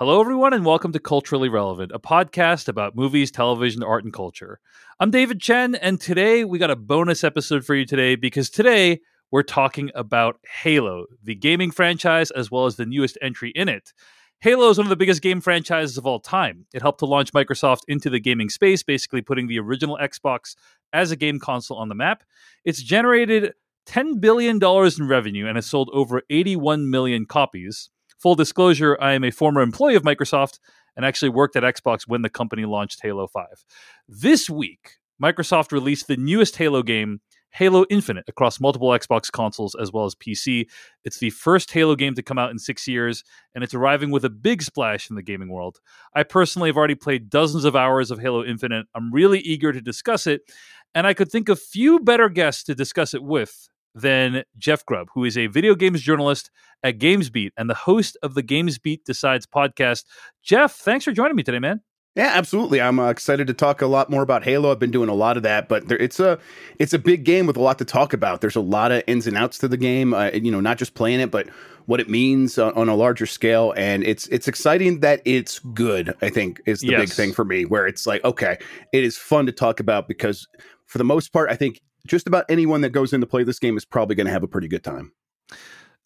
Hello, everyone, and welcome to Culturally Relevant, a podcast about movies, television, art, and culture. I'm David Chen, and today we got a bonus episode for you today because today we're talking about Halo, the gaming franchise, as well as the newest entry in it. Halo is one of the biggest game franchises of all time. It helped to launch Microsoft into the gaming space, basically putting the original Xbox as a game console on the map. It's generated $10 billion in revenue and has sold over 81 million copies. Full disclosure, I am a former employee of Microsoft and actually worked at Xbox when the company launched Halo 5. This week, Microsoft released the newest Halo game, Halo Infinite, across multiple Xbox consoles as well as PC. It's the first Halo game to come out in six years, and it's arriving with a big splash in the gaming world. I personally have already played dozens of hours of Halo Infinite. I'm really eager to discuss it, and I could think of few better guests to discuss it with than Jeff Grubb, who is a video games journalist at GamesBeat and the host of the GamesBeat Decides podcast. Jeff, thanks for joining me today, man. Yeah, absolutely. I'm uh, excited to talk a lot more about Halo. I've been doing a lot of that, but there, it's a it's a big game with a lot to talk about. There's a lot of ins and outs to the game. Uh, you know, not just playing it, but what it means on, on, a larger scale. And it's it's exciting that it's good. I think is the yes. big thing for me. Where it's like, okay, it is fun to talk about because for the most part, I think just about anyone that goes in to play this game is probably going to have a pretty good time.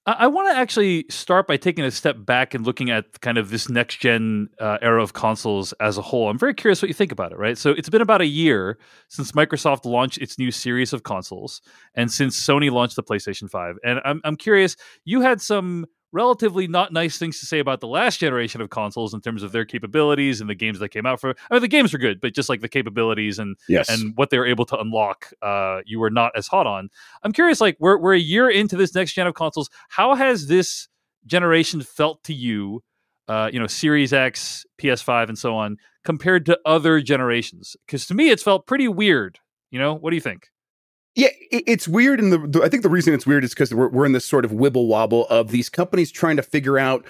I, want to actually start by taking a step back and looking at kind of this next gen uh, era of consoles as a whole. I'm very curious what you think about it, right? So it's been about a year since Microsoft launched its new series of consoles and since Sony launched the PlayStation 5. And I'm, I'm curious, you had some relatively not nice things to say about the last generation of consoles in terms of their capabilities and the games that came out for. I mean, the games were good, but just like the capabilities and yes. and what they were able to unlock, uh, you were not as hot on. I'm curious, like we're we're a year into this next gen of consoles. How has this generation felt to you? Uh, you know, Series X, PS5, and so on, compared to other generations? Because to me, it's felt pretty weird. You know, what do you think? Yeah, it's weird, and the, I think the reason it's weird is because we're, we're in this sort of wibble wobble of these companies trying to figure out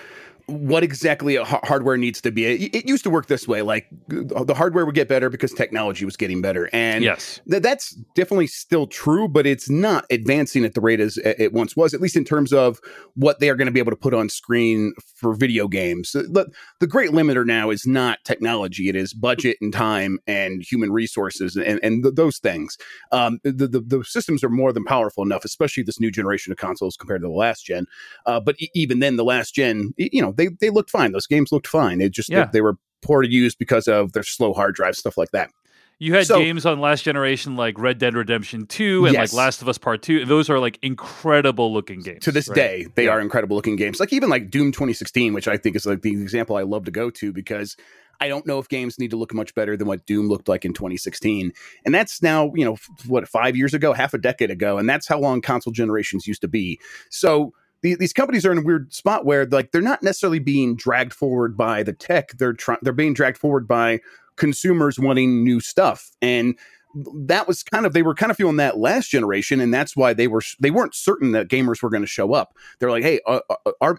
what exactly a hardware needs to be. It, it, used to work this way: like the hardware would get better because technology was getting better, and yes, th- that's definitely still true. But it's not advancing at the rate as it once was, at least in terms of what they are going to be able to put on screen for video games. The, the great limiter now is not technology; it is budget and time and human resources and and th- those things. Um, the, the, the systems are more than powerful enough, especially this new generation of consoles compared to the last gen. Uh, but e- even then, the last gen, you know they they looked fine. Those games looked fine. It just yeah. they, they, were poor to use because of their slow hard drive stuff like that. You had so, games on last generation like Red Dead Redemption 2 and yes. like Last of Us Part 2. Those are like incredible looking games. To this right? day, they yeah. are incredible looking games. Like even like Doom 2016, which I think is like the example I love to go to because I don't know if games need to look much better than what Doom looked like in 2016. And that's now, you know, what, five years ago, half a decade ago. And that's how long console generations used to be. So these companies are in a weird spot where like they're not necessarily being dragged forward by the tech. They're trying they're being dragged forward by consumers wanting new stuff. And that was kind of they were kind of feeling that last generation and that's why they were they weren't certain that gamers were going to show up. They're like hey uh, uh, are,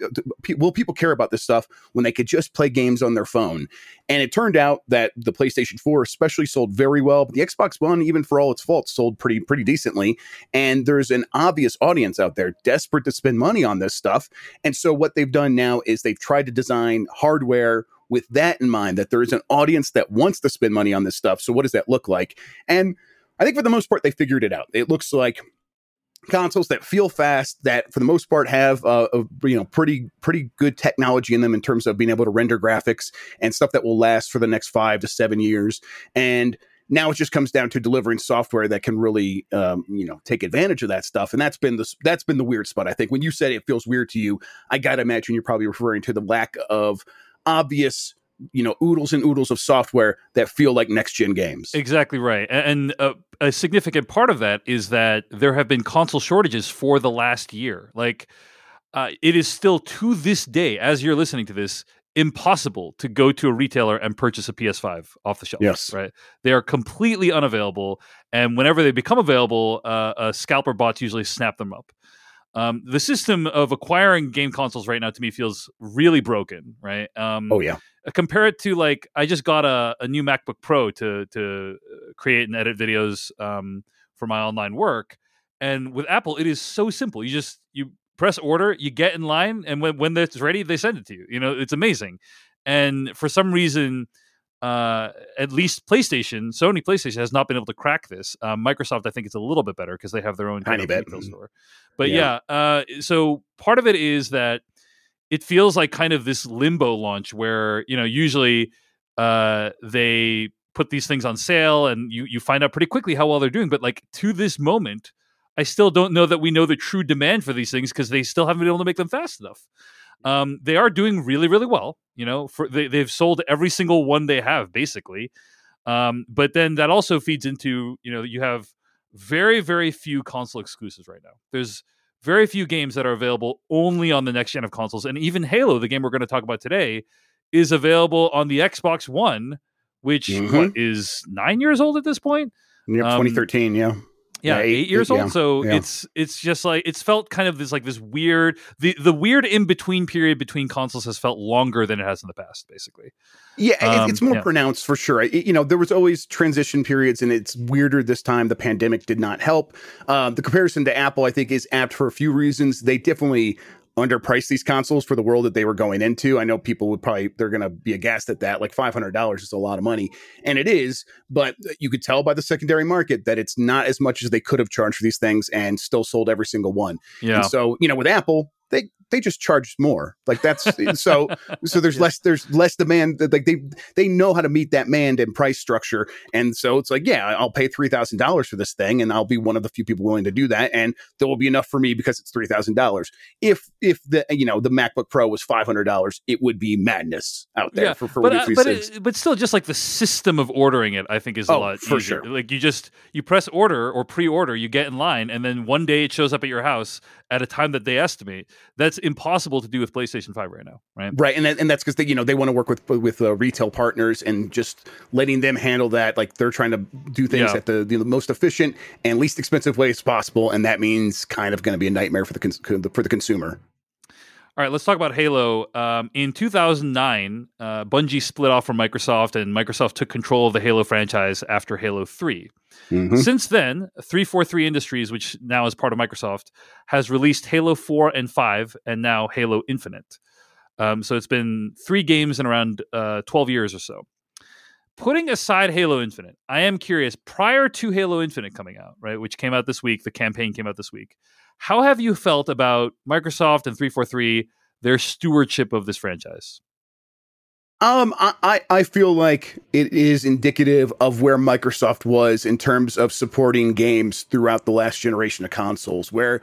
will people care about this stuff when they could just play games on their phone? And it turned out that the PlayStation 4 especially sold very well but the Xbox One even for all its faults sold pretty pretty decently. And there's an obvious audience out there desperate to spend money on this stuff. And so what they've done now is they've tried to design hardware with that in mind that there is an audience that wants to spend money on this stuff. So what does that look like? And I think for the most part they figured it out. It looks like consoles that feel fast that for the most part have uh, a, you know pretty pretty good technology in them in terms of being able to render graphics and stuff that will last for the next 5 to 7 years and now it just comes down to delivering software that can really um, you know take advantage of that stuff and that's been the that's been the weird spot i think when you said it feels weird to you i gotta imagine you're probably referring to the lack of obvious you know oodles and oodles of software that feel like next gen games. Exactly right. And a, a, significant part of that is that there have been console shortages for the last year. Like uh, it is still to this day as you're listening to this impossible to go to a retailer and purchase a ps5 off the shelf yes. right? They are completely unavailable and whenever they become available uh, uh, scalper bots usually snap them up um, the system of acquiring game consoles right now to me feels really broken, right? Um, oh yeah. Uh, compare it to like I just got a, a new MacBook Pro to to uh, create and edit videos um, for my online work, and with Apple it is so simple. You just you press order, you get in line, and when when it's ready, they send it to you. You know, it's amazing. and for some reason uh, at least PlayStation, Sony PlayStation has not been able to crack this. Um, Microsoft, I think, it's a little bit better because they have their own Tiny bit. retail store. But yeah, yeah uh, so part of it is that it feels like kind of this limbo launch where you know usually uh, they put these things on sale and you you find out pretty quickly how well they're doing. But like to this moment, I still don't know that we know the true demand for these things because they still haven't been able to make them fast enough. Um, they are doing really, really well. You know, for they, they've sold every single one they have basically. Um, but then that also feeds into you know you have very, very few console exclusives right now. There's very few games that are available only on the next gen of consoles, and even Halo, the game we're going to talk about today, is available on the Xbox One, which mm-hmm. what, is nine years old at this point. Yep, um, 2013, yeah yeah, eight, eight years eight, old. Yeah, so yeah. it's it's just like it's felt kind of this like this weird the the weird in between period between consoles has felt longer than it has in the past, basically. Yeah, um, it's more pronounced for sure. It, you know, there was always transition periods, and it's weirder this time. The pandemic did not help. Uh, the comparison to Apple, I think, is apt for a few reasons. They definitely underprice these consoles for the world that they were going into. I know people would probably they're going to be aghast at that. Like five hundred dollars is a lot of money, and it is. But you could tell by the secondary market that it's not as much as they could have charged for these things, and still sold every single one. Yeah. And so you know, with Apple, they they just charge more. Like that's so so there's less there's less demand that like they they know how to meet that demand and price structure. And so it's like, yeah, I'll pay three thousand dollars for this thing and I'll be one of the few people willing to do that. And there will be enough for me because it's three thousand dollars. If if the you know the MacBook Pro was five hundred dollars, it would be madness out there yeah, for, for but, uh, but, it, but still just like the system of ordering it, I think is a oh, lot for easier. sure. Like you just you press order or pre-order, you get in line, and then one day it shows up at your house at a time that they estimate. That's impossible to do with PlayStation Five right now, right? Right, and and that's because they you know they want to work with with uh, retail partners and just letting them handle that. Like they're trying to do things yeah. at the, the most efficient and least expensive ways possible, and that means kind of going to be a nightmare for the cons- for the consumer. All right, let's talk about Halo. Um, in 2009, uh, Bungie split off from Microsoft, and Microsoft took control of the Halo franchise after Halo 3. Mm-hmm. Since then, 343 Industries, which now is part of Microsoft, has released Halo 4 and 5, and now Halo Infinite. Um, so it's been three games in around uh, 12 years or so. Putting aside Halo Infinite, I am curious, prior to Halo Infinite coming out, right, which came out this week, the campaign came out this week how have you felt about Microsoft and 343, their stewardship of this franchise? Um, I, I feel like it is indicative of where Microsoft was in terms of supporting games throughout the last generation of consoles. Where,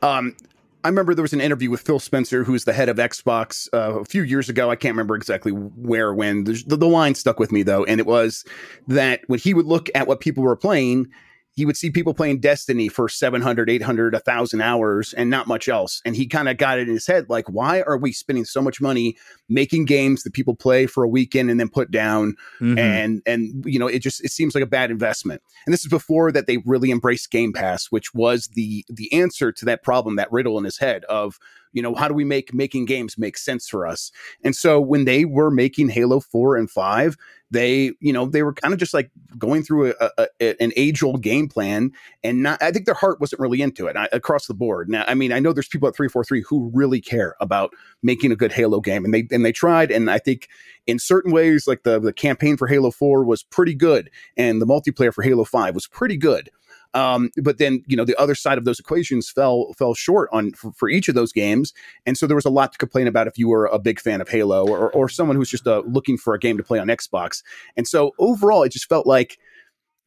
um, I remember there was an interview with Phil Spencer, who's the head of Xbox, uh, a few years ago. I can't remember exactly where, when. The, the line stuck with me though, and it was that when he would look at what people were playing, he would see people playing Destiny for 700, 800, 1,000 hours and not much else. And he kind of got it in his head like, why are we spending so much money making games that people play for a weekend and then put down? Mm-hmm. And, and, you know, it just, it seems like a bad investment. And this is before that they really embraced Game Pass, which was the, the answer to that problem, that riddle in his head of, you know, how do we make making games make sense for us? And so when they were making Halo 4 and 5, they you know they were kind of just like going through a, a, a, an age old game plan and not i think their heart wasn't really into it I, across the board now i mean i know there's people at 343 who really care about making a good halo game and they and they tried and i think in certain ways like the the campaign for halo 4 was pretty good and the multiplayer for halo 5 was pretty good um, but then you know the other side of those equations fell fell short on for, for, each of those games, and so there was a lot to complain about if you were a big fan of Halo or, or someone who's just uh, looking for a game to play on Xbox. And so overall, it just felt like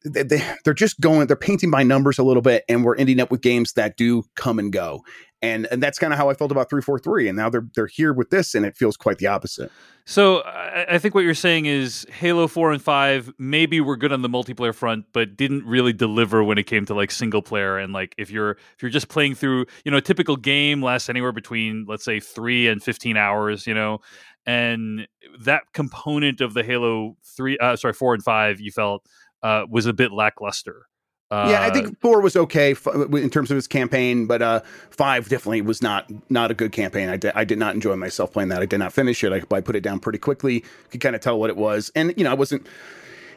they, they're just going they're painting by numbers a little bit and we're ending up with games that do come and go and and that's kind of how I felt about 343 and now they're they're here with this and it feels quite the opposite. So I, I think what you're saying is Halo 4 and 5 maybe were good on the multiplayer front but didn't really deliver when it came to like single player and like if you're if you're just playing through, you know, a typical game lasts anywhere between let's say 3 and 15 hours, you know, and that component of the Halo 3 uh, sorry 4 and 5 you felt uh, was a bit lackluster. Uh, yeah, I think uh, four was okay f- in terms of his campaign, but uh, five definitely was not not a good campaign. I, di- I did not enjoy myself playing that. I did not finish it. I, I put it down pretty quickly. Could kind of tell what it was, and you know, I wasn't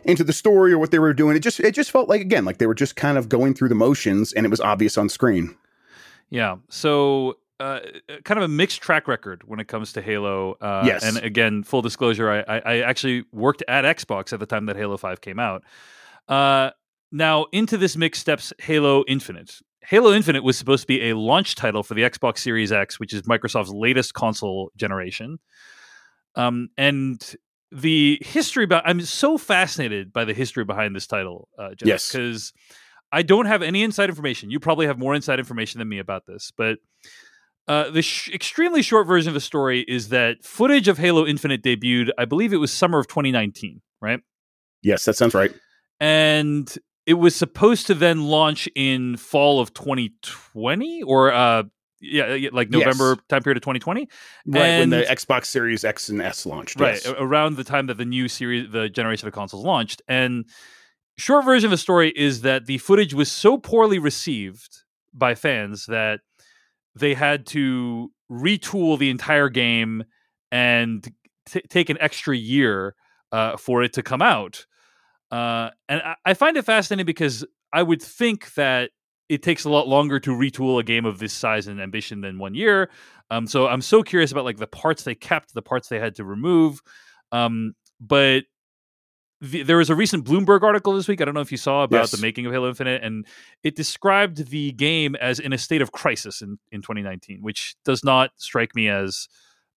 into the story or what they were doing. It just it just felt like again like they were just kind of going through the motions, and it was obvious on screen. Yeah. So uh, kind of a mixed track record when it comes to Halo. Uh, Yes. And again, full disclosure, I, I, I actually worked at Xbox at the time that Halo 5 came out. Uh, now, into this mix steps Halo Infinite. Halo Infinite was supposed to be a launch title for the Xbox Series X, which is Microsoft's latest console generation. Um, and the history about I'm so fascinated by the history behind this title, uh, Jeff, Yes. because I don't have any inside information. You probably have more inside information than me about this, but uh, the sh- extremely short version of the story is that footage of Halo Infinite debuted, I believe it was summer of 2019, right? Yes, that sounds right. And it was supposed to then launch in fall of 2020 or uh, yeah, like Yes. November time period of 2020. Right when the Xbox Series X and S launched. right yes. around the time that the new series the generation of consoles launched and short version of the story is that the footage was so poorly received by fans that they had to retool the entire game and t- take an extra year uh, for it to come out uh, and I-, I find it fascinating because i would think that it takes a lot longer to retool a game of this size and ambition than one year um, so I'm so curious about like the parts they kept, the parts they had to remove. Um, but the, there was a recent Bloomberg article this week. I don't know if you saw about Yes. the making of Halo Infinite, and it described the game as in a state of crisis in, in 2019, which does not strike me as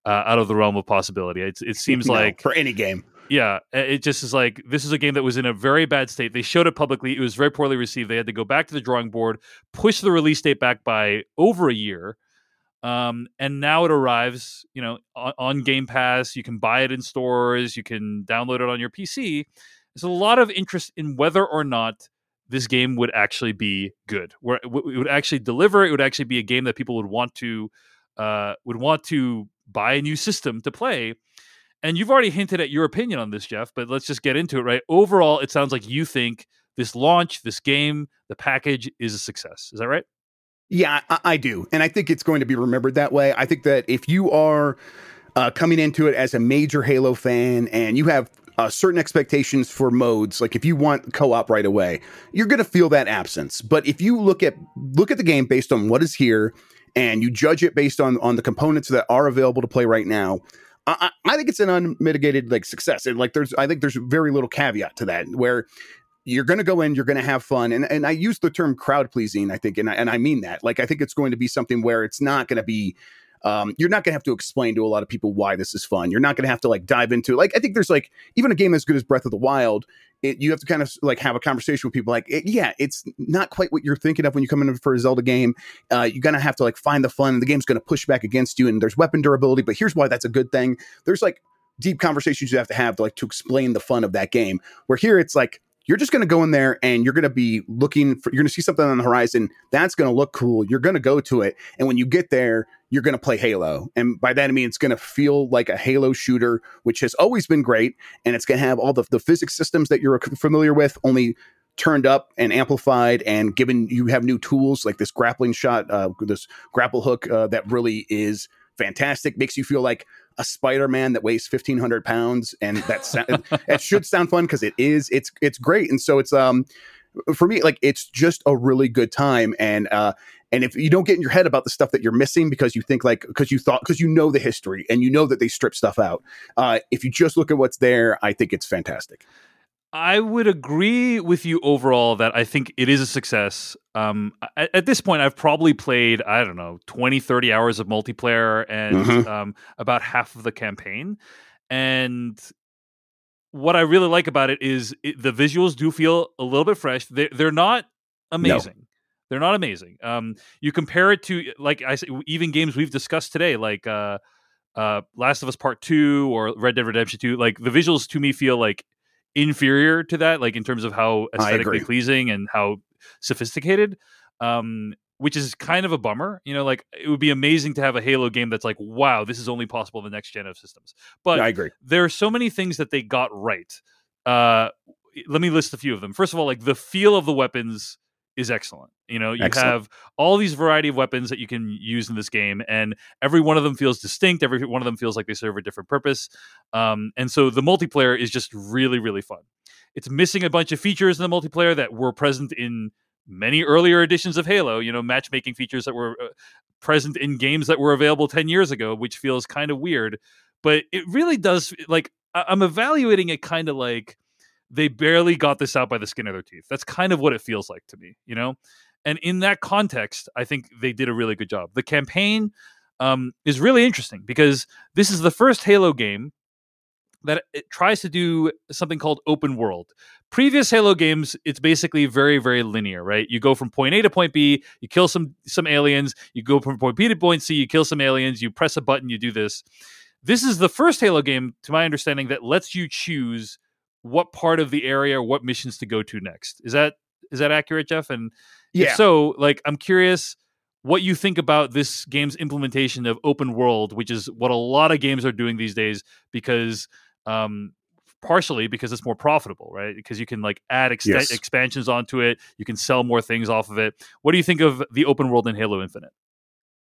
uh, out of the realm of possibility. It, it seems No, like for any game. Yeah, it just is like this is a game that was in a very bad state. They showed it publicly. It was very poorly received. They had to go back to the drawing board, push the release date back by over a year. Um, and now it arrives, you know, on, on Game Pass. You can buy it in stores. You can download it on your PC. There's a lot of interest in whether or not this game would actually be good. Where it would actually deliver. It would actually be a game that people would want to uh, would want to buy a new system to play. And you've already hinted at your opinion on this, Jeff, but let's just get into it, right? Overall, it sounds like you think this launch, this game, the package is a success. Is that right? Yeah, I, I do. And I think it's going to be remembered that way. I think that if you are uh, coming into it as a major Halo fan and you have uh, certain expectations for modes, like if you want co-op right away, you're going to feel that absence. But if you look at look at the game based on what is here and you judge it based on on the components that are available to play right now, I, I think it's an unmitigated like success. And like there's I think there's very little caveat to that where you're going to go in, you're going to have fun. And, and I use the term crowd pleasing, I think, and I, and I mean that. Like, I think it's going to be something where it's not going to be, um, you're not going to have to explain to a lot of people why this is fun. You're not going to have to like dive into, it. like, I think there's like, even a game as good as Breath of the Wild, it, you have to kind of like have a conversation with people like, it, yeah, it's not quite what you're thinking of when you come in for a Zelda game. Uh, you're going to have to like find the fun. The game's going to push back against you, and there's weapon durability, but here's why that's a good thing. There's like, deep conversations you have to have to like to explain the fun of that game where here it's like you're just going to go in there and you're going to be looking for you're going to see something on the horizon that's going to look cool. You're going to go to it and when you get there you're going to play halo. And by that i mean it's going to feel like a halo shooter which has always been great and it's going to have all the, the physics systems that you're familiar with only turned up and amplified and given you have new tools like this grappling shot uh, this grapple hook uh, that really is fantastic. Makes you feel like a spider-man that weighs 1500 pounds and that's it should sound fun because it is it's it's great. And so it's um for me like it's just a really good time. And uh and if you don't get in your head about the stuff that you're missing because you think like because you thought because you know the history and you know that they strip stuff out uh if you just look at what's there i think it's fantastic I would agree with you overall that I think it is a success. Um, at, at this point, I've probably played, I don't know, 20, 30 hours of multiplayer and Mhm. um, about half of the campaign. And what I really like about it is it, the visuals do feel a little bit fresh. They, they're not amazing. They're not amazing. Um, you compare it to, like I say, even games we've discussed today, like uh, uh, Last of Us Part Two or Red Dead Redemption Two. Like the visuals to me feel like inferior to that, like in terms of how aesthetically pleasing and how sophisticated. Um, which is kind of a bummer. You know, like it would be amazing to have a Halo game that's like, wow, this is only possible in the next gen of systems. But i agree there are so many things that they got right. Uh, let me list a few of them. First of all, like the feel of the weapons is excellent. You know, you Excellent. have all these variety of weapons that you can use in this game, and every one of them feels distinct. Every one of them feels like they serve a different purpose. Um, and so the multiplayer is just really, really fun. It's missing a bunch of features in the multiplayer that were present in many earlier editions of Halo. You know, matchmaking features that were uh, present in games that were available 10 years ago, which feels kind of weird. But it really does like I'm evaluating it kind of like they barely got this out by the skin of their teeth. That's kind of what it feels like to me, you know? And in that context, I think they did a really good job. The campaign um, is really interesting because this is the first Halo game that it tries to do something called open world. Previous Halo games, it's basically very, very linear, right? You go from point A to point B, you kill some some aliens, you go from point B to point C, you kill some aliens, you press a button, you do this. This is the first Halo game, to my understanding, that lets you choose what part of the area, what missions to go to next. Is that is that accurate, Jeff? And Yeah. if so, like, I'm curious what you think about this game's implementation of open world, which is what a lot of games are doing these days, because um, partially because it's more profitable, right? Because you can like add ext- Yes. expansions onto it, you can sell more things off of it. What do you think of the open world in Halo Infinite?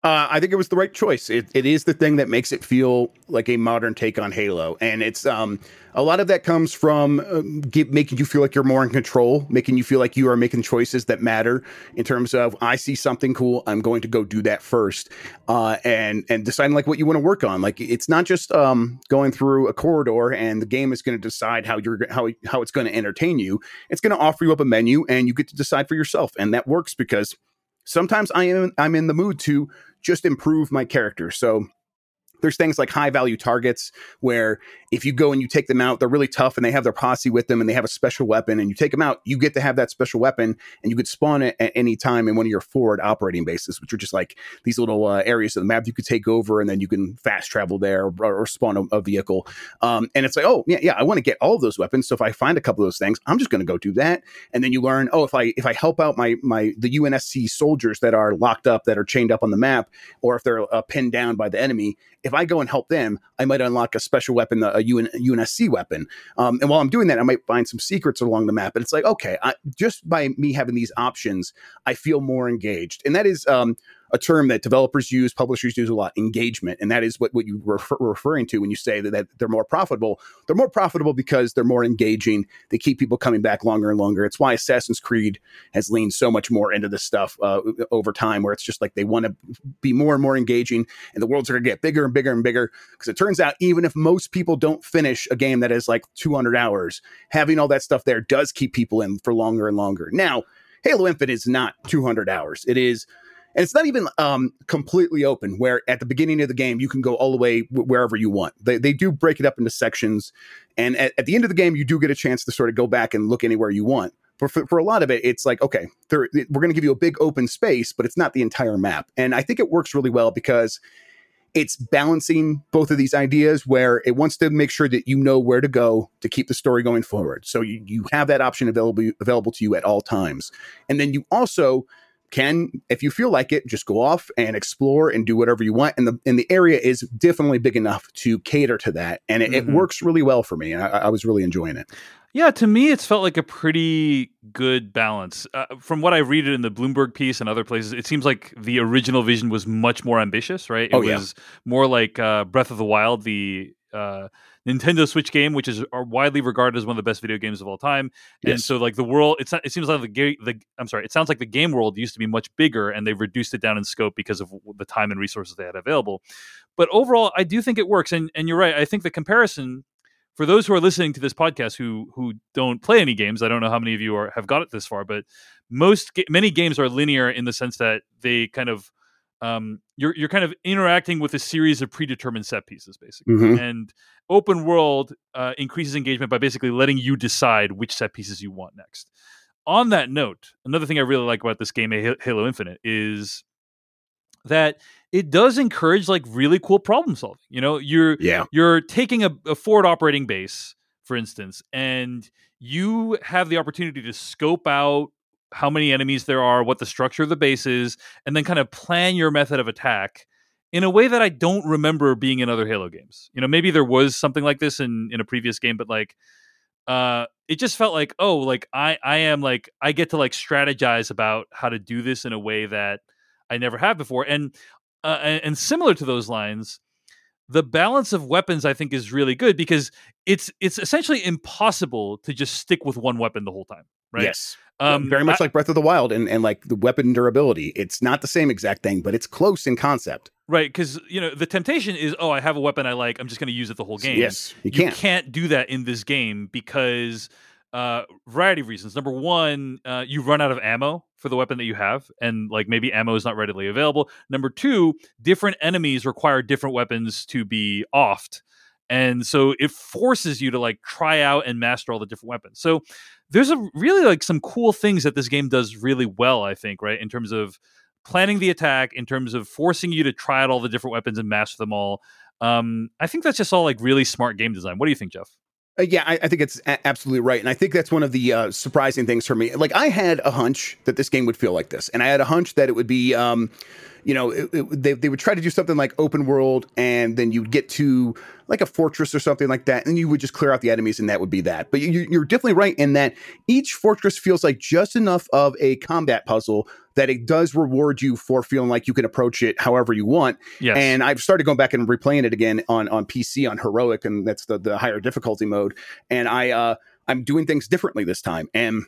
Uh, I think it was the right choice. It, it is the thing that makes it feel like a modern take on Halo, and it's um, a lot of that comes from um, making you feel like you're more in control, making you feel like you are making choices that matter in terms of I see something cool, I'm going to go do that first, uh, and and deciding like what you want to work on. Like it's not just um, going through a corridor and the game is going to decide how you're how how it's going to entertain you. It's going to offer you up a menu, and you get to decide for yourself, and that works because sometimes I am I'm in the mood to just improve my character. So there's things like high value targets where if you go and you take them out, they're really tough and they have their posse with them and they have a special weapon and you take them out, you get to have that special weapon and you could spawn it at any time in one of your forward operating bases, which are just like these little uh, areas of the map you could take over and then you can fast travel there or, or spawn a, a vehicle. Um, and it's like, oh yeah, yeah, I want to get all of those weapons. So if I find a couple of those things, I'm just going to go do that. And then you learn, oh, if I if I help out my my the UNSC soldiers that are locked up that are chained up on the map, or if they're uh, pinned down by the enemy, if I go and help them, I might unlock a special weapon, a UN, UNSC weapon. Um, and while I'm doing that, I might find some secrets along the map. And it's like, okay, I, just by me having these options, I feel more engaged. And that is um, a term that developers use, publishers use a lot, engagement. And that is what, what you refer, referring to when you say that, that they're more profitable. They're more profitable because they're more engaging. They keep people coming back longer and longer. It's why Assassin's Creed has leaned so much more into this stuff uh, over time, where it's just like they want to be more and more engaging, and the worlds are going to get bigger and bigger and bigger. Because it turns out, even if most people don't finish a game that is like 200 hours, having all that stuff there does keep people in for longer and longer. Now, Halo Infinite is not 200 hours. It is and it's not even um, completely open where at the beginning of the game you can go all the way w- wherever you want. They, they do break it up into sections. And at, at the end of the game you do get a chance to sort of go back and look anywhere you want. But for, for a lot of it it's like okay we're going to give you a big open space but it's not the entire map. And i think it works really well because it's balancing both of these ideas where it wants to make sure that you know where to go to keep the story going forward. So you, you have that option available available to you at all times. And then you also can if you feel like it just go off and explore and do whatever you want and the and the area is definitely big enough to cater to that and it, Mhm. it works really well for me I, I was really enjoying it Yeah, to me, it's felt like a pretty good balance. Uh, from what I read it in the Bloomberg piece and other places, it seems like the original vision was much more ambitious, right? It Oh, yeah. was more like uh, Breath of the Wild, the uh, Nintendo Switch game, which is are widely regarded as one of the best video games of all time. And so, like the world, it's not, it seems like the game. The I'm sorry, it sounds like the game world used to be much bigger, and they've reduced it down in scope because of the time and resources they had available. But overall, I do think it works. And and you're right. I think the comparison for those who are listening to this podcast who who don't play any games, I don't know how many of you are have got it this far, but most many games are linear in the sense that they kind of um, you're you're kind of interacting with a series of predetermined set pieces, basically. Mhm. And open world uh, increases engagement by basically letting you decide which set pieces you want next. On that note, another thing I really like about this game, Halo Infinite, is that it does encourage like really cool problem solving. You know, you're yeah you're taking a, a forward operating base, for instance, and you have the opportunity to scope out how many enemies there are, what the structure of the base is, and then kind of plan your method of attack in a way that I don't remember being in other Halo games. You know, maybe there was something like this in in a previous game, but like uh it just felt like oh like i i am like i get to like strategize about how to do this in a way that i never have before. And uh, and, and similar to those lines the balance of weapons i think is really good because it's it's essentially impossible to just stick with one weapon the whole time right? Yes Um, very much I, like Breath of the Wild and, and like the weapon durability. It's not the same exact thing, but it's close in concept. Right, because you know the temptation is, oh, I have a weapon I like. I'm just going to use it the whole game. Yes, you, can't. You can't do that in this game because uh, variety of reasons. Number one, uh, you run out of ammo for the weapon that you have, and like maybe ammo is not readily available. Number two, different enemies require different weapons to be offed and so it forces you to like try out and master all the different weapons so there's a really like some cool things that this game does really well i think right in terms of planning the attack in terms of forcing you to try out all the different weapons and master them all. Um i think that's just all like really smart game design. What do you think jeff uh, yeah, I, I, think it's a- absolutely right, and I think that's one of the uh, surprising things for me. Like, I had a hunch that this game would feel like this, and I had a hunch that it would be, um, you know, it, it, they they would try to do something like open world, and then you'd get to like a fortress or something like that, and you would just clear out the enemies, and that would be that. But you, you're definitely right in that each fortress feels like just enough of a combat puzzle that it does reward you for feeling like you can approach it however you want. Yes. And I've started going back and replaying it again on on PC on heroic, and that's the the higher difficulty mode. And I uh I'm doing things differently this time, and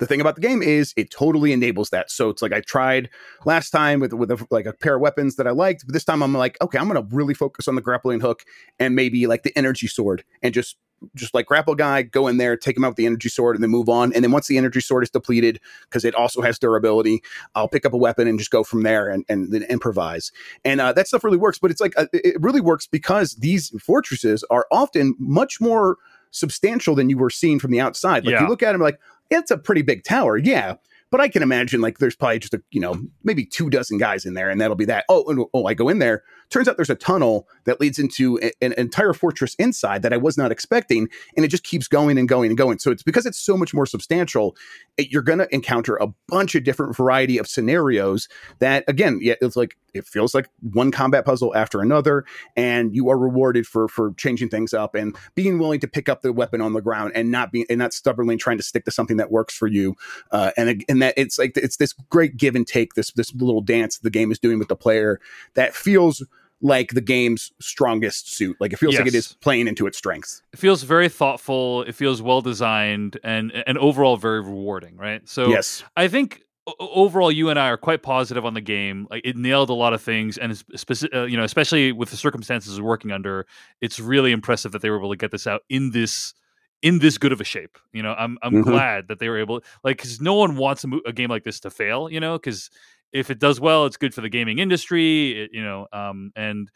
the thing about the game is it totally enables that. So it's like I tried last time with with a, like a pair of weapons that I liked, but this time I'm like, okay, I'm going to really focus on the grappling hook and maybe like the energy sword and just just like grapple guy, go in there, take him out with the energy sword, and then move on. And then once the energy sword is depleted, because it also has durability, I'll pick up a weapon and just go from there and, and then improvise. And uh, that stuff really works. But it's like uh, it really works because these fortresses are often much more substantial than you were seeing from the outside. Like yeah. you look at them like, it's a pretty big tower, yeah. But I can imagine like there's probably just a you know maybe two dozen guys in there, and that'll be that. Oh, and, oh, I go in there. Turns out there's a tunnel that leads into a, an entire fortress inside that I was not expecting, and it just keeps going and going and going. So it's because it's so much more substantial. It, you're going to encounter a bunch of different variety of scenarios that again, yeah, it's like it feels like one combat puzzle after another, and you are rewarded for for changing things up and being willing to pick up the weapon on the ground and not being and not stubbornly trying to stick to something that works for you. Uh, and and that it's like it's this great give and take, this this little dance the game is doing with the player that feels like the game's strongest suit. Like it feels yes. like it is playing into its strengths. It feels very thoughtful. It feels well designed and and overall very rewarding. Right. So yes, I think overall you and I are quite positive on the game. Like it nailed a lot of things, and specific, uh, you know, especially with the circumstances working under, it's really impressive that they were able to get this out in this in this good of a shape. You know, I'm I'm mm-hmm. glad that they were able, like, because no one wants a, mo- a, game like this to fail. You know, because if it does well, it's good for the gaming industry. It, you know, um, and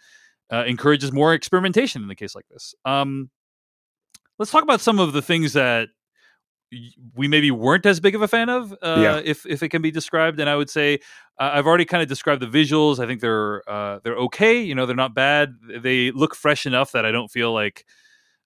uh, encourages more experimentation in the case like this. Um, let's talk about some of the things that we maybe weren't as big of a fan of, uh, yeah. if if it can be described. And I would say uh, I've already kind of described the visuals. I think they're uh, they're okay. You know, they're not bad. They look fresh enough that I don't feel like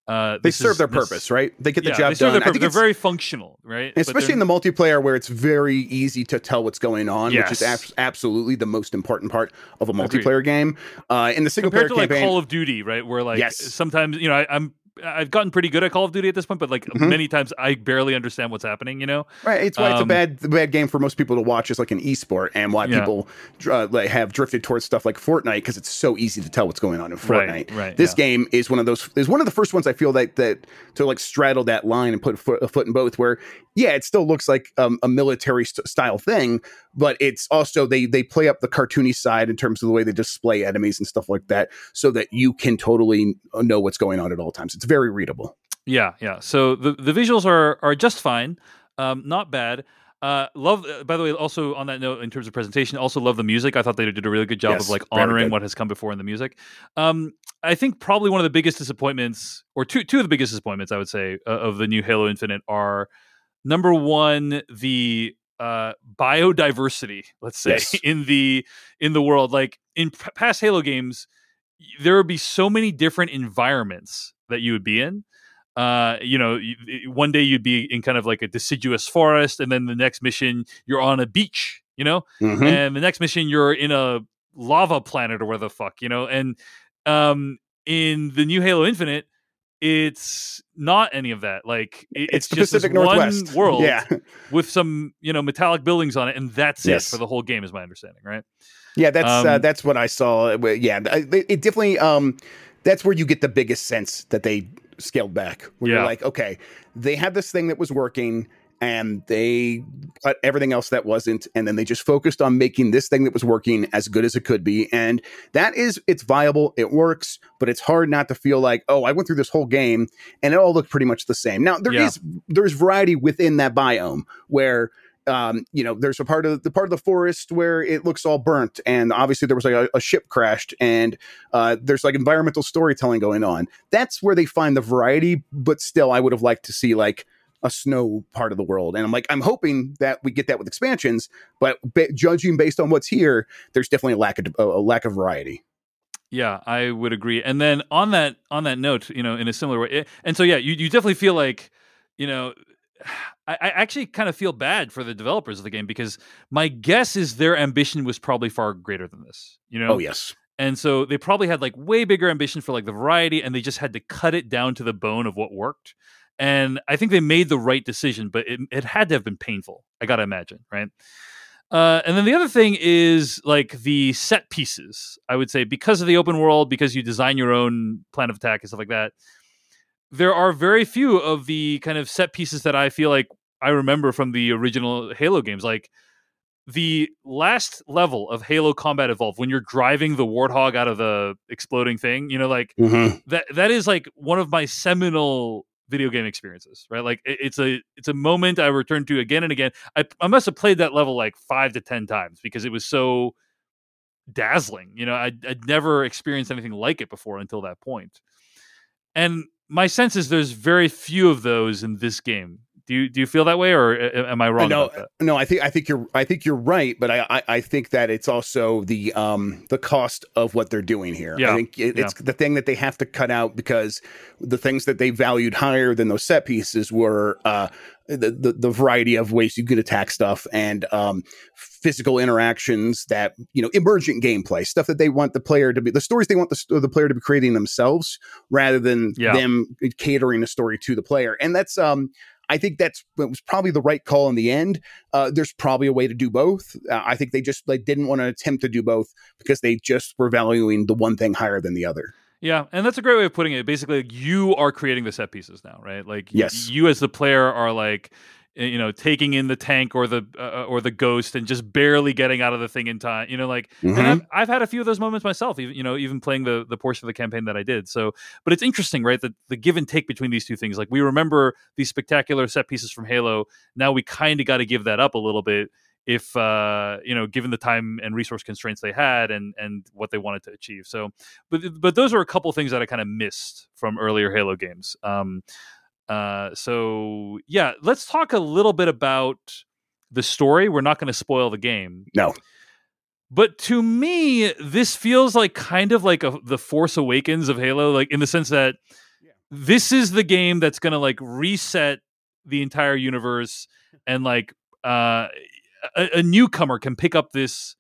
uh, they serve is, their purpose, this, right? They get the yeah, job done. Pur- they're very functional, right? Especially in the multiplayer where it's very easy to tell what's going on, yes. which is ab- absolutely the most important part of a multiplayer Agreed. game. Uh, in the single Compared player to campaign, like Call of Duty, right? Where like yes. sometimes you know I, I'm I've gotten pretty good at Call of Duty at this point, but like mm-hmm. many times I barely understand what's happening. You know, right? It's why um, it's a um, bad bad game for most people to watch as like an esport, and why yeah. people uh, like have drifted towards stuff like Fortnite because it's so easy to tell what's going on in Fortnite. Right, right this yeah. game is one of those is one of the first ones I feel that that to like straddle that line and put a foot, a foot in both. Where yeah, it still looks like um, a military st- style thing, but it's also they they play up the cartoony side in terms of the way they display enemies and stuff like that, so that you can totally know what's going on at all times. It's very readable. Yeah, yeah. So the the visuals are are just fine, um, not bad. Uh, love. Uh, by the way, also on that note, in terms of presentation, also love the music. I thought they did a really good job yes, of like honoring what has come before in the music. Um, I think probably one of the biggest disappointments, or two two of the biggest disappointments, I would say, uh, of the new Halo Infinite are number one the uh, biodiversity. Let's say yes. in the in the world, like in past Halo games, there would be so many different environments that you would be in uh, you know, one day you'd be in kind of like a deciduous forest, and then the next mission you're on a beach, you know, mm-hmm. and the next mission you're in a lava planet or where the fuck, you know, and um, in the new Halo Infinite, it's not any of that. Like it, it's, it's just Pacific one Northwest. world yeah. with some you know metallic buildings on it, and that's yes. it for the whole game, is my understanding, right? Yeah, that's uh, um, uh, that's what I saw. Yeah, it definitely. Um, that's where you get the biggest sense that they scaled back. Where yeah. you're like, okay, they had this thing that was working. and they cut everything else that wasn't and then they just focused on making this thing that was working as good as it could be and that is it's viable it works but it's hard not to feel like oh i went through this whole game and it all looked pretty much the same now there Yeah. is there's variety within that biome where um, you know, there's a part of the part of the forest where it looks all burnt, and obviously there was like a, a ship crashed, and uh, there's like environmental storytelling going on. That's where they find the variety, but still, I would have liked to see like a snow part of the world, and I'm like, I'm hoping that we get that with expansions, but ba- judging based on what's here, there's definitely a lack of a, a lack of variety. Yeah, I would agree. And then on that on that note, you know, in a similar way, eh, and so yeah, you, you definitely feel like, you know, I, I actually kind of feel bad for the developers of the game because my guess is their ambition was probably far greater than this. You know, Oh yes, and so they probably had like way bigger ambition for like the variety, and they just had to cut it down to the bone of what worked. And I think they made the right decision, but it, it had to have been painful. I gotta imagine, right? Uh, and then the other thing is like the set pieces. I would say because of the open world, because you design your own plan of attack and stuff like that. There are very few of the kind of set pieces that I feel like I remember from the original Halo games. Like the last level of Halo Combat Evolved, when you're driving the warthog out of the exploding thing, you know, like Mhm. that that is like one of my seminal video game experiences, right? Like it- it's a it's a moment I return to again and again. I I must have played that level like five to ten times because it was so dazzling. You know, I'd, I'd never experienced anything like it before until that point. And my sense is there's very few of those in this game. Do you do you feel that way, or am I wrong no, about that? no, I think I think you're I think you're right, but I, I I think that it's also the um the cost of what they're doing here. Yeah, I think it, it's the thing that they have to cut out because the things that they valued higher than those set pieces were uh the the, the variety of ways you could attack stuff and um physical interactions that you know emergent gameplay stuff that they want the player to be the stories they want the, the player to be creating themselves rather than Yeah. them catering a story to the player and that's um I think that's it was probably the right call in the end. Uh, there's probably a way to do both. Uh, I think they just like didn't want to attempt to do both because they just were valuing the one thing higher than the other. Yeah, and that's a great way of putting it. Basically, like, you are creating the set pieces now, right? Like, Yes. you as the player are like, eh, you know, taking in the tank or the uh, or the ghost and just barely getting out of the thing in time. You know, like, and Mhm. I've, I've had a few of those moments myself. Even you know, even playing the the portion of the campaign that I did. So, but it's interesting, right? That the give and take between these two things. Like, we remember these spectacular set pieces from Halo. Now we kind of got to give that up a little bit if uh you know given the time and resource constraints they had and and what they wanted to achieve. So but but those are a couple things that i kind of missed from earlier halo games. Um uh so yeah let's talk a little bit about the story. We're not going to spoil the game. No. but to me this feels like kind of like a, the force awakens of halo like in the sense that this is the game that's going to like reset the entire universe and like uh a, a newcomer can pick up this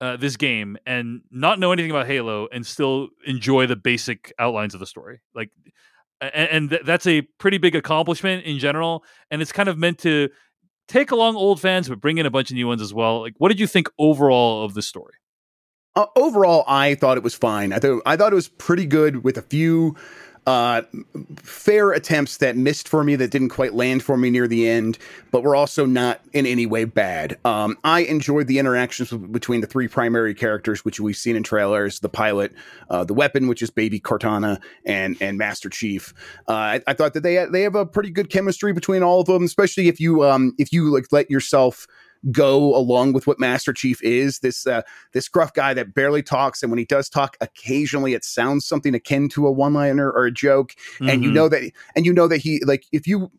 uh, this game and not know anything about Halo and still enjoy the basic outlines of the story. Like, and, and th- that's a pretty big accomplishment in general. And it's kind of meant to take along old fans, but bring in a bunch of new ones as well. Like, what did you think overall of the story? Uh, overall, I thought it was fine. I thought I thought it was pretty good with a few uh, fair attempts that missed for me that didn't quite land for me near the end, but were also not in any way bad. Um, I enjoyed the interactions between the three primary characters, which we've seen in trailers: the pilot, uh, the weapon, which is Baby Cortana, and and Master Chief. Uh, I, I thought that they they have a pretty good chemistry between all of them, especially if you um if you like let yourself go along with what Master Chief is. This uh, this gruff guy that barely talks, and when he does talk, occasionally it sounds something akin to a one liner or a joke, and you Mhm. know that and you know that he like if you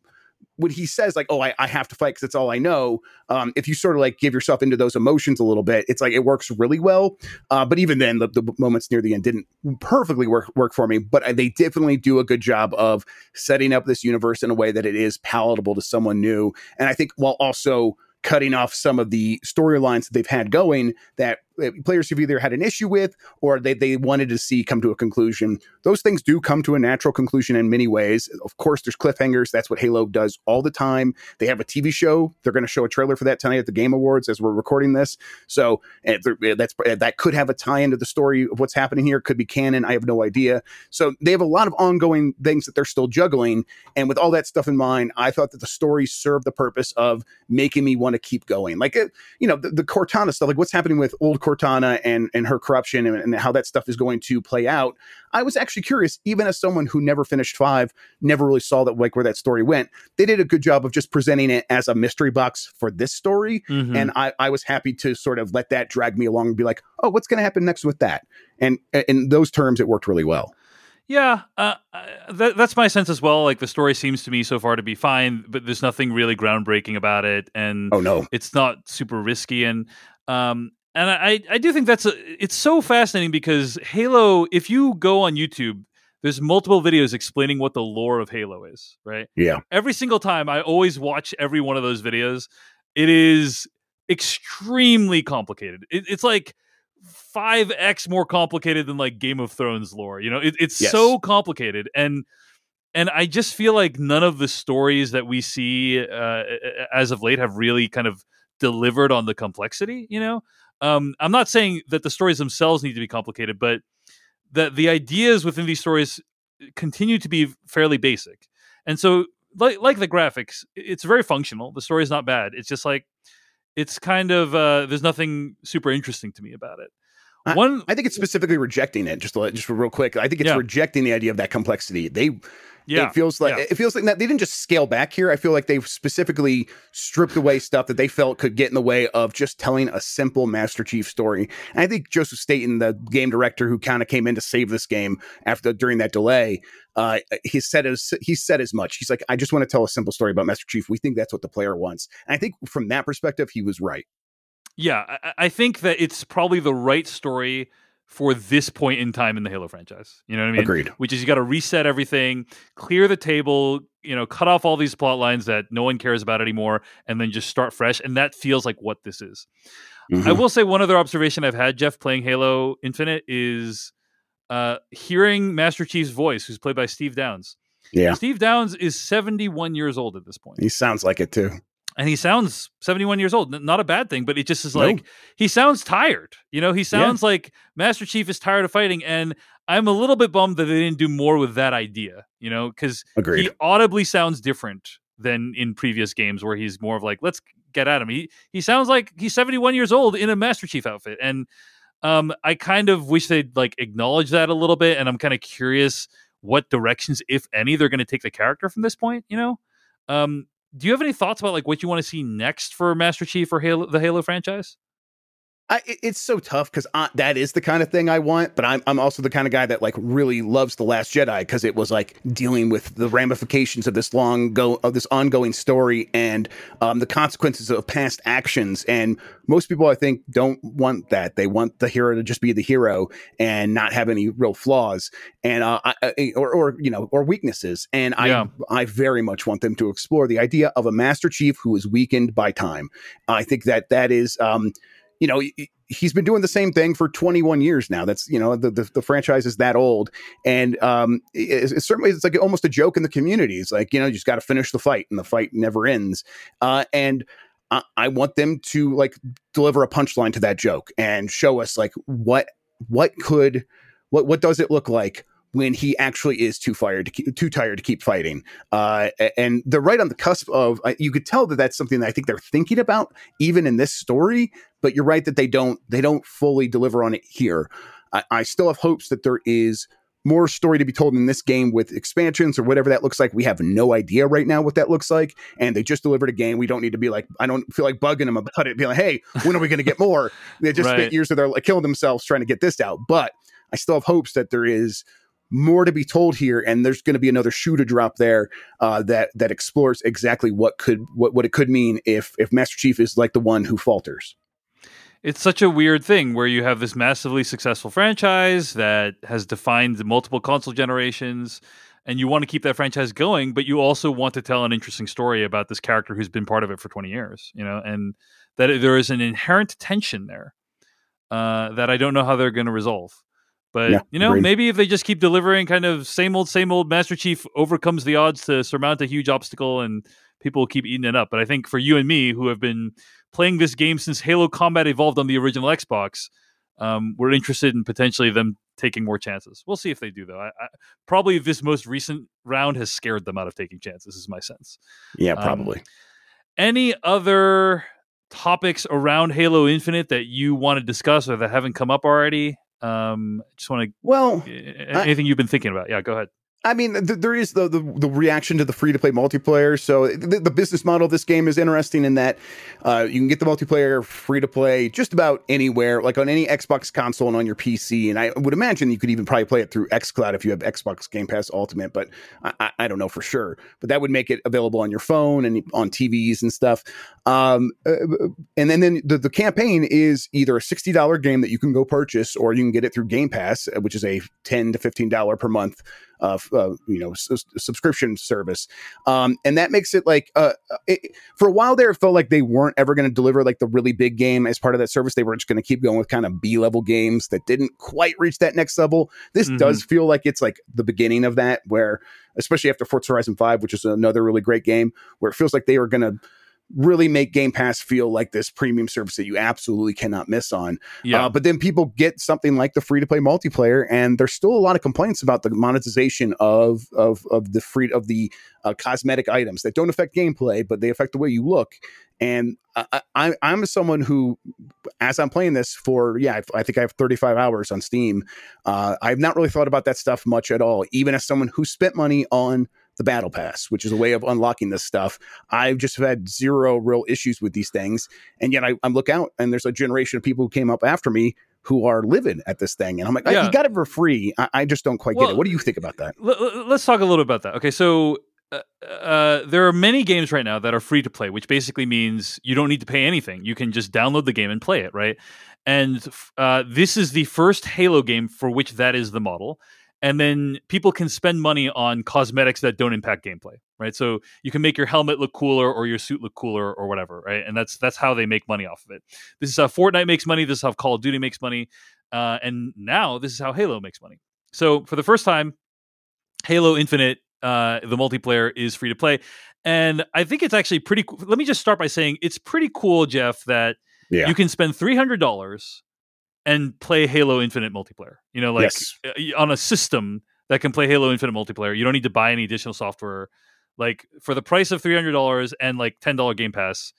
when he says like oh I, I have to fight because it's all I know um, if you sort of like give yourself into those emotions a little bit it's like it works really well uh, but even then the, the moments near the end didn't perfectly work work for me but uh, they definitely do a good job of setting up this universe in a way that it is palatable to someone new and I think while also cutting off some of the storylines that they've had going that Uh, players have either had an issue with or they, they wanted to see come to a conclusion. Those things do come to a natural conclusion in many ways. Of course, there's cliffhangers. That's what Halo does all the time. They have a TV show. They're going to show a trailer for that tonight at the Game Awards as we're recording this. So eh, eh, that's eh, that could have a tie into the story of what's happening here. Could be canon. I have no idea. So they have a lot of ongoing things that they're still juggling. And with all that stuff in mind, I thought that the story served the purpose of making me want to keep going. Like, uh, you know, the, the Cortana stuff, like what's happening with old Cortana and, and her corruption and, and how that stuff is going to play out. I was actually curious, even as someone who never finished five, never really saw that like where that story went. They did a good job of just presenting it as a mystery box for this story. Mm-hmm. And I, I was happy to sort of let that drag me along and be like, oh, what's going to happen next with that? And in those terms, it worked really well. Yeah, uh, uh, that, that's my sense as well. Like the story seems to me so far to be fine, but there's nothing really groundbreaking about it, and oh no, it's not super risky. And um, and I I do think that's a, it's so fascinating because Halo. If you go on YouTube, there's multiple videos explaining what the lore of Halo is. Right? Yeah. Every single time, I always watch every one of those videos. It is extremely complicated. It, it's like 5x more complicated than like Game of Thrones lore. You know, it, it's yes. so complicated and and I just feel like none of the stories that we see uh, as of late have really kind of delivered on the complexity. You know, um, I'm not saying that the stories themselves need to be complicated, but that the ideas within these stories continue to be fairly basic. And so, like like the graphics, it's very functional. The story is not bad. It's just like it's kind of uh, there's nothing super interesting to me about it. One, I, I think it's specifically rejecting it. Just just real quick, I think it's yeah. rejecting the idea of that complexity. They yeah, it feels like yeah. it feels like that they didn't just scale back here. I feel like they've specifically stripped away stuff that they felt could get in the way of just telling a simple Master Chief story. And I think Joseph Staten, the game director who kind of came in to save this game after during that delay, uh, he said as he said as much. He's like, I just want to tell a simple story about Master Chief. We think that's what the player wants. And I think from that perspective, he was right. Yeah, I, I think that it's probably the right story for this point in time in the Halo franchise. You know what I mean? Agreed. Which is you got to reset everything, clear the table, you know, cut off all these plot lines that no one cares about anymore, and then just start fresh. And that feels like what this is. Mm-hmm. I will say one other observation I've had, Jeff, playing Halo Infinite is uh, hearing Master Chief's voice, who's played by Steve Downes. Yeah. Steve Downes is 71 years old at this point. He sounds like it too and he sounds 71 years old. Not a bad thing but it just is like no. he sounds tired. You know he sounds yeah. like master chief is tired of fighting and i'm a little bit bummed that they didn't do more with that idea you know because he audibly sounds different than in previous games where he's more of like let's get at him. He he sounds like he's 71 years old in a master chief outfit and um i kind of wish they'd like acknowledge that a little bit and i'm kind of curious what directions if any they're going to take the character from this point you know? Um do you have any thoughts about like what you want to see next for Master Chief or Halo, the Halo franchise? I, it's so tough because that is the kind of thing I want, but I'm I'm also the kind of guy that like really loves the Last Jedi because it was like dealing with the ramifications of this long go of this ongoing story and um, the consequences of past actions. And most people, I think, don't want that. They want the hero to just be the hero and not have any real flaws and uh, I, or or you know or weaknesses. And yeah. I I very much want them to explore the idea of a Master Chief who is weakened by time. I think that that is. Um, you know, he's been doing the same thing for 21 years now. That's you know the the, the franchise is that old, and um, it's, it's, certainly it's like almost a joke in the community. It's like you know you just got to finish the fight, and the fight never ends. Uh, and I, I want them to like deliver a punchline to that joke and show us like what what could what what does it look like when he actually is too fired to keep, too tired to keep fighting. Uh, and they're right on the cusp of. Uh, you could tell that that's something that I think they're thinking about even in this story. But you're right that they don't they don't fully deliver on it here. I, I still have hopes that there is more story to be told in this game with expansions or whatever that looks like. We have no idea right now what that looks like. And they just delivered a game. We don't need to be like, I don't feel like bugging them about it. Be like, hey, when are we going to get more? they just right. spent years of their like, killing themselves trying to get this out. But I still have hopes that there is more to be told here, and there's going to be another shoe to drop there uh, that that explores exactly what could what, what it could mean if if Master Chief is like the one who falters. It's such a weird thing where you have this massively successful franchise that has defined multiple console generations, and you want to keep that franchise going, but you also want to tell an interesting story about this character who's been part of it for 20 years, you know, and that there is an inherent tension there uh, that I don't know how they're going to resolve. But Yeah, you know, agreed. maybe if they just keep delivering, kind of same old, same old, Master Chief overcomes the odds to surmount a huge obstacle, and people keep eating it up. But I think for you and me, who have been playing this game since Halo Combat evolved on the original Xbox, um, we're interested in potentially them taking more chances. We'll see if they do, though. I, I, probably this most recent round has scared them out of taking chances. Is my sense. Yeah, Um, probably. Any other topics around Halo Infinite that you want to discuss or that haven't come up already? Um, just want to. well, anything you've been thinking about. Yeah, go ahead. I mean, th- there is the, the the reaction to the free to play multiplayer. So the, the business model of this game is interesting in that uh, you can get the multiplayer free to play just about anywhere, like on any Xbox console and on your PC. And I would imagine you could even probably play it through XCloud if you have Xbox Game Pass Ultimate, but I, I- I don't know for sure. But that would make it available on your phone and on TVs and stuff. Um, uh, and then, then the, the campaign is either a sixty dollar game that you can go purchase, or you can get it through Game Pass, uh, which is a ten to fifteen dollar per month uh, uh, you know s- subscription service. Um, and that makes it like uh, it, for a while there it felt like they weren't ever going to deliver like the really big game as part of that service. They were just going to keep going with kind of b level games that didn't quite reach that next level. This Mhm. does feel like it's like the beginning of that where especially after forza horizon 5 which is another really great game where it feels like they were going to really make game pass feel like this premium service that you absolutely cannot miss on Yeah, uh, but then people get something like the free to play multiplayer, and there's still a lot of complaints about the monetization of of of the free of the uh, cosmetic items that don't affect gameplay, but they affect the way you look. And I, I, I'm someone who, as I'm playing this for, yeah, I, I think I have 35 hours on Steam. Uh, I've not really thought about that stuff much at all. Even as someone who spent money on the battle pass, which is a way of unlocking this stuff, I've just had zero real issues with these things. And yet I, I look out and there's a generation of people who came up after me who are living at this thing. And I'm like, I- Yeah. you got it for free. I, I just don't quite get it. What do you think about that? L- let's talk a little bit about that. Okay, so uh, uh, there are many games right now that are free to play, which basically means you don't need to pay anything. You can just download the game and play it, right? And uh, this is the first Halo game for which that is the model. And then people can spend money on cosmetics that don't impact gameplay, right? So you can make your helmet look cooler or your suit look cooler or whatever, right? And that's that's how they make money off of it. This is how Fortnite makes money. This is how Call of Duty makes money, uh, and now this is how Halo makes money. So for the first time, Halo Infinite, uh, the multiplayer is free to play, and I think it's actually pretty. cool. Let me just start by saying it's pretty cool, Jeff, that Yeah. you can spend three hundred dollars and play Halo Infinite multiplayer. You know, like Yes. uh, on a system that can play Halo Infinite multiplayer. You don't need to buy any additional software. Like for the price of three hundred dollars and like ten dollar Game Pass.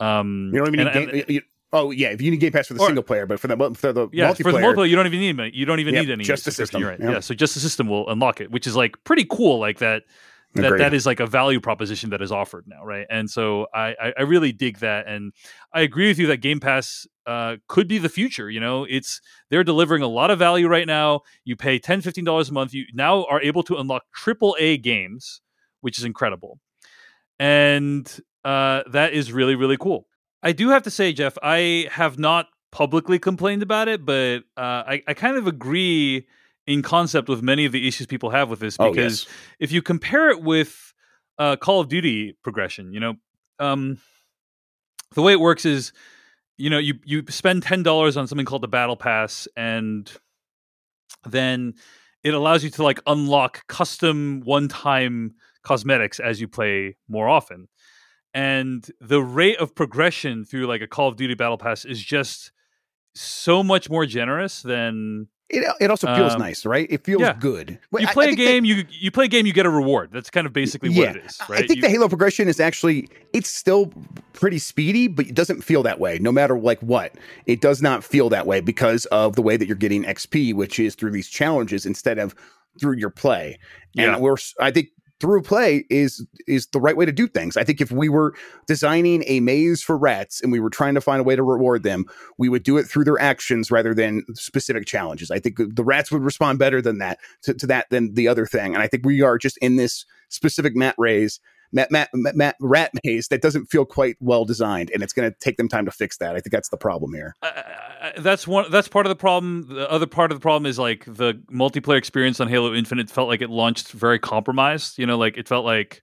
Um, You don't even and- need and- game, you- Oh yeah, if you need Game Pass for the Or- single player, but for the for the yeah, multiplayer, for the multiplayer, you don't even need you don't even Yep, need any just the system, right. yeah. Yeah, so just the system will unlock it, which is like pretty cool. Like that that Agreed. that is like a value proposition that is offered now, right? And so I I, I really dig that, and I agree with you that Game Pass uh, could be the future. You know, it's they're delivering a lot of value right now. You pay 10 dollars a month, you now are able to unlock triple A games, which is incredible, and uh, that is really really cool. I do have to say, Jeff, I have not publicly complained about it, but uh, I, I kind of agree in concept with many of the issues people have with this oh because yes, if you compare it with uh, Call of Duty progression, you know, um, the way it works is, you know, you you spend ten dollars on something called the Battle Pass, and then it allows you to like unlock custom one-time cosmetics as you play more often. And the rate of progression through like a Call of Duty Battle Pass is just so much more generous than it, it also feels Um, nice, right? It feels yeah. good. Wait, you play I a think that- game, you you play a game, you get a reward. That's kind of basically Yeah. what it is, I think You- the Halo progression is actually it's still pretty speedy, but it doesn't feel that way. No matter like what, it does not feel that way because of the way that you're getting XP, which is through these challenges instead of through your play. And Yeah. we're I think through play is is the right way to do things. I think if we were designing a maze for rats and we were trying to find a way to reward them, we would do it through their actions rather than specific challenges. I think the rats would respond better than that to, to that than the other thing. And I think we are just in this specific mat raise, mat, mat, mat, mat rat maze that doesn't feel quite well designed, and it's going to take them time to fix that. I think that's the problem here. I- that's one. That's part of the problem. The other part of the problem is like the multiplayer experience on Halo Infinite felt like it launched very compromised. You know, like it felt like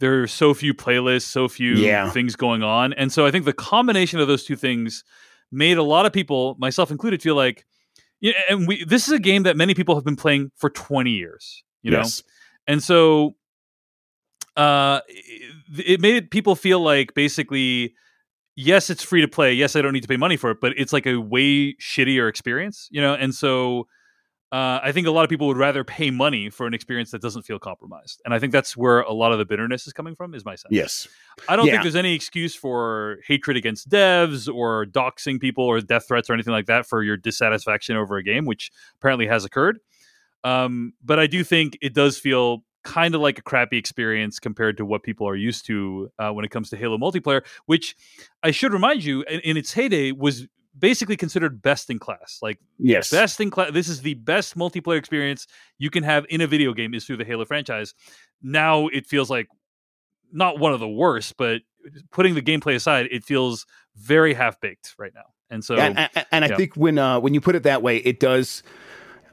there are so few playlists, so few Yeah. things going on, and so I think the combination of those two things made a lot of people, myself included, feel like, you know, and we this is a game that many people have been playing for 20 years, you yes. know, and so uh, it, made people feel like basically yes, it's free to play. Yes, I don't need to pay money for it, but it's like a way shittier experience, you know? And so uh, I think a lot of people would rather pay money for an experience that doesn't feel compromised. And I think that's where a lot of the bitterness is coming from, is my sense. Yes. I don't Yeah. think there's any excuse for hatred against devs or doxing people or death threats or anything like that for your dissatisfaction over a game, which apparently has occurred. Um, but I do think it does feel kind of like a crappy experience compared to what people are used to uh, when it comes to Halo multiplayer, which I should remind you, in, in its heyday, was basically considered best in class. Like Yes. best in class. This is the best multiplayer experience you can have in a video game is through the Halo franchise. Now it feels like not one of the worst, but putting the gameplay aside, it feels very half baked right now. And so, and, and, and I yeah. think when uh, when you put it that way, it does.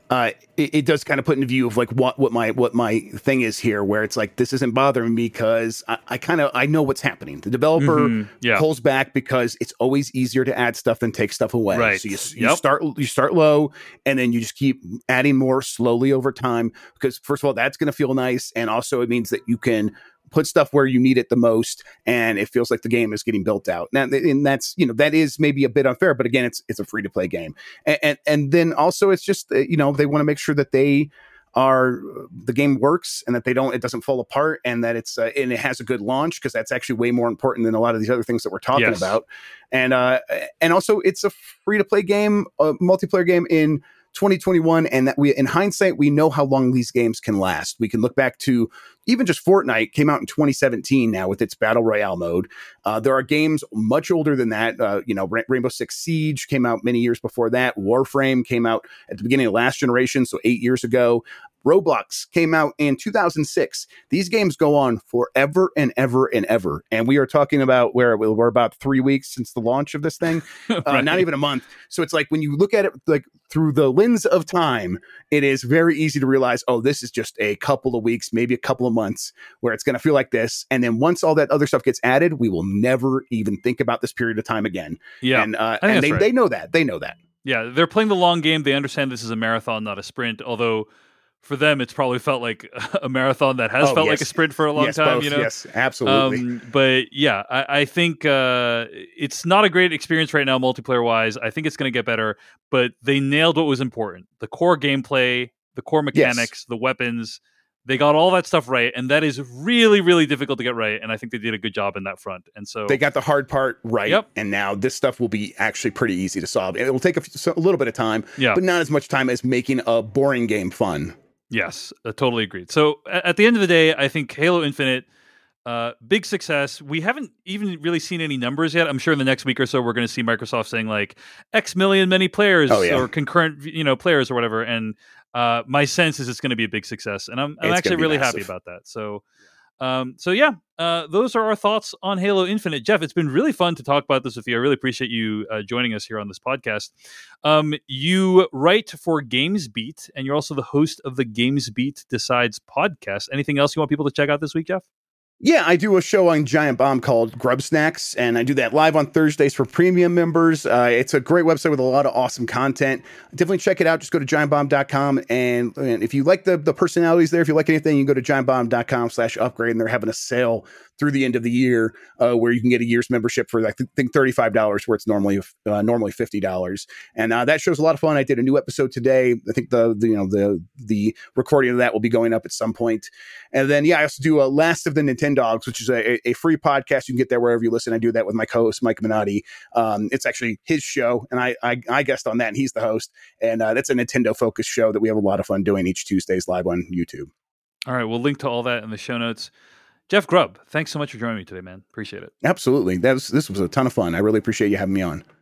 Uh, it, it does kind of put into view of like what what my what my thing is here, where it's like this isn't bothering me because I, I kind of I know what's happening. The developer Mhm. yeah, pulls back because it's always easier to add stuff than take stuff away. Right. So you, you Yep. start you start low, and then you just keep adding more slowly over time. Because first of all, that's going to feel nice, and also it means that you can put stuff where you need it the most, and it feels like the game is getting built out. Now, and that's you know that is maybe a bit unfair, but again, it's it's a free to play game, and, and and then also it's just uh, you know they want to make sure that they are the game works and that they don't it doesn't fall apart and that it's uh, and it has a good launch because that's actually way more important than a lot of these other things that we're talking Yes. about and uh and also it's a free to play game a multiplayer game in 2021 and that we in hindsight we know how long these games can last we can look back to even just Fortnite came out in 2017 now with its battle royale mode. Uh, there are games much older than that. Uh, you know, Ra- Rainbow Six Siege came out many years before that. Warframe came out at the beginning of last generation, so eight years ago. Roblox came out in 2006. These games go on forever and ever and ever. And we are talking about where we're about three weeks since the launch of this thing, uh, not even a month. So it's like when you look at it like through the lens of time, it is very easy to realize, oh, this is just a couple of weeks, maybe a couple of months where it's going to feel like this. And then once all that other stuff gets added, we will never even think about this period of time again. yeah. And, uh, and they, right. they know that. They know that. Yeah, they're playing the long game. They understand this is a marathon, not a sprint. Although for them, it's probably felt like a marathon that has Oh, felt like a sprint for a long yes, time. both. You know, Yes, absolutely. Um, but yeah, I, I think uh, it's not a great experience right now, multiplayer wise. I think it's going to get better, but they nailed what was important: the core gameplay, the core mechanics, the weapons. They got all that stuff right, and that is really, really difficult to get right. And I think they did a good job in that front. And so, they got the hard part right, Yep. and now this stuff will be actually pretty easy to solve. It will take a, f- a little bit of time, yeah, but not as much time as making a boring game fun. Yes, uh, totally agreed. So at the end of the day, I think Halo Infinite, uh, big success. We haven't even really seen any numbers yet. I'm sure in the next week or so we're going to see Microsoft saying like X million many players Oh, yeah. or concurrent, you know, players or whatever. And uh, my sense is it's going to be a big success, and I'm I'm actually really happy about that. So. Um, so yeah, uh, those are our thoughts on Halo Infinite. Jeff, it's been really fun to talk about this with you. I really appreciate you uh, joining us here on this podcast. Um, you write for GamesBeat, and you're also the host of the GamesBeat Decides podcast. Anything else you want people to check out this week, Jeff? Yeah, I do a show on Giant Bomb called Grubbsnax, and I do that live on Thursdays for premium members. Uh, it's a great website with a lot of awesome content. Definitely check it out. Just go to giantbomb.com, and, and if you like the, the personalities there, if you like anything, you can go to giantbomb.com slash upgrade, and they're having a sale through the end of the year uh, where you can get a year's membership for, I think, $35, where it's normally uh, normally $50. And uh, that show's a lot of fun. I did a new episode today. I think the, the you know the the recording of that will be going up at some point. And then, yeah, I also do a Last of the Nintendogs, which is a, a free podcast. You can get there wherever you listen. I do that with my co-host Mike Minotti. Um, it's actually his show, and I, I I guest on that, and he's the host. And uh, that's a Nintendo focused show that we have a lot of fun doing each Tuesdays live on YouTube. All right, we'll link to all that in the show notes. Jeff Grubb, thanks so much for joining me today, man. Appreciate it. Absolutely, that was this was a ton of fun. I really appreciate you having me on.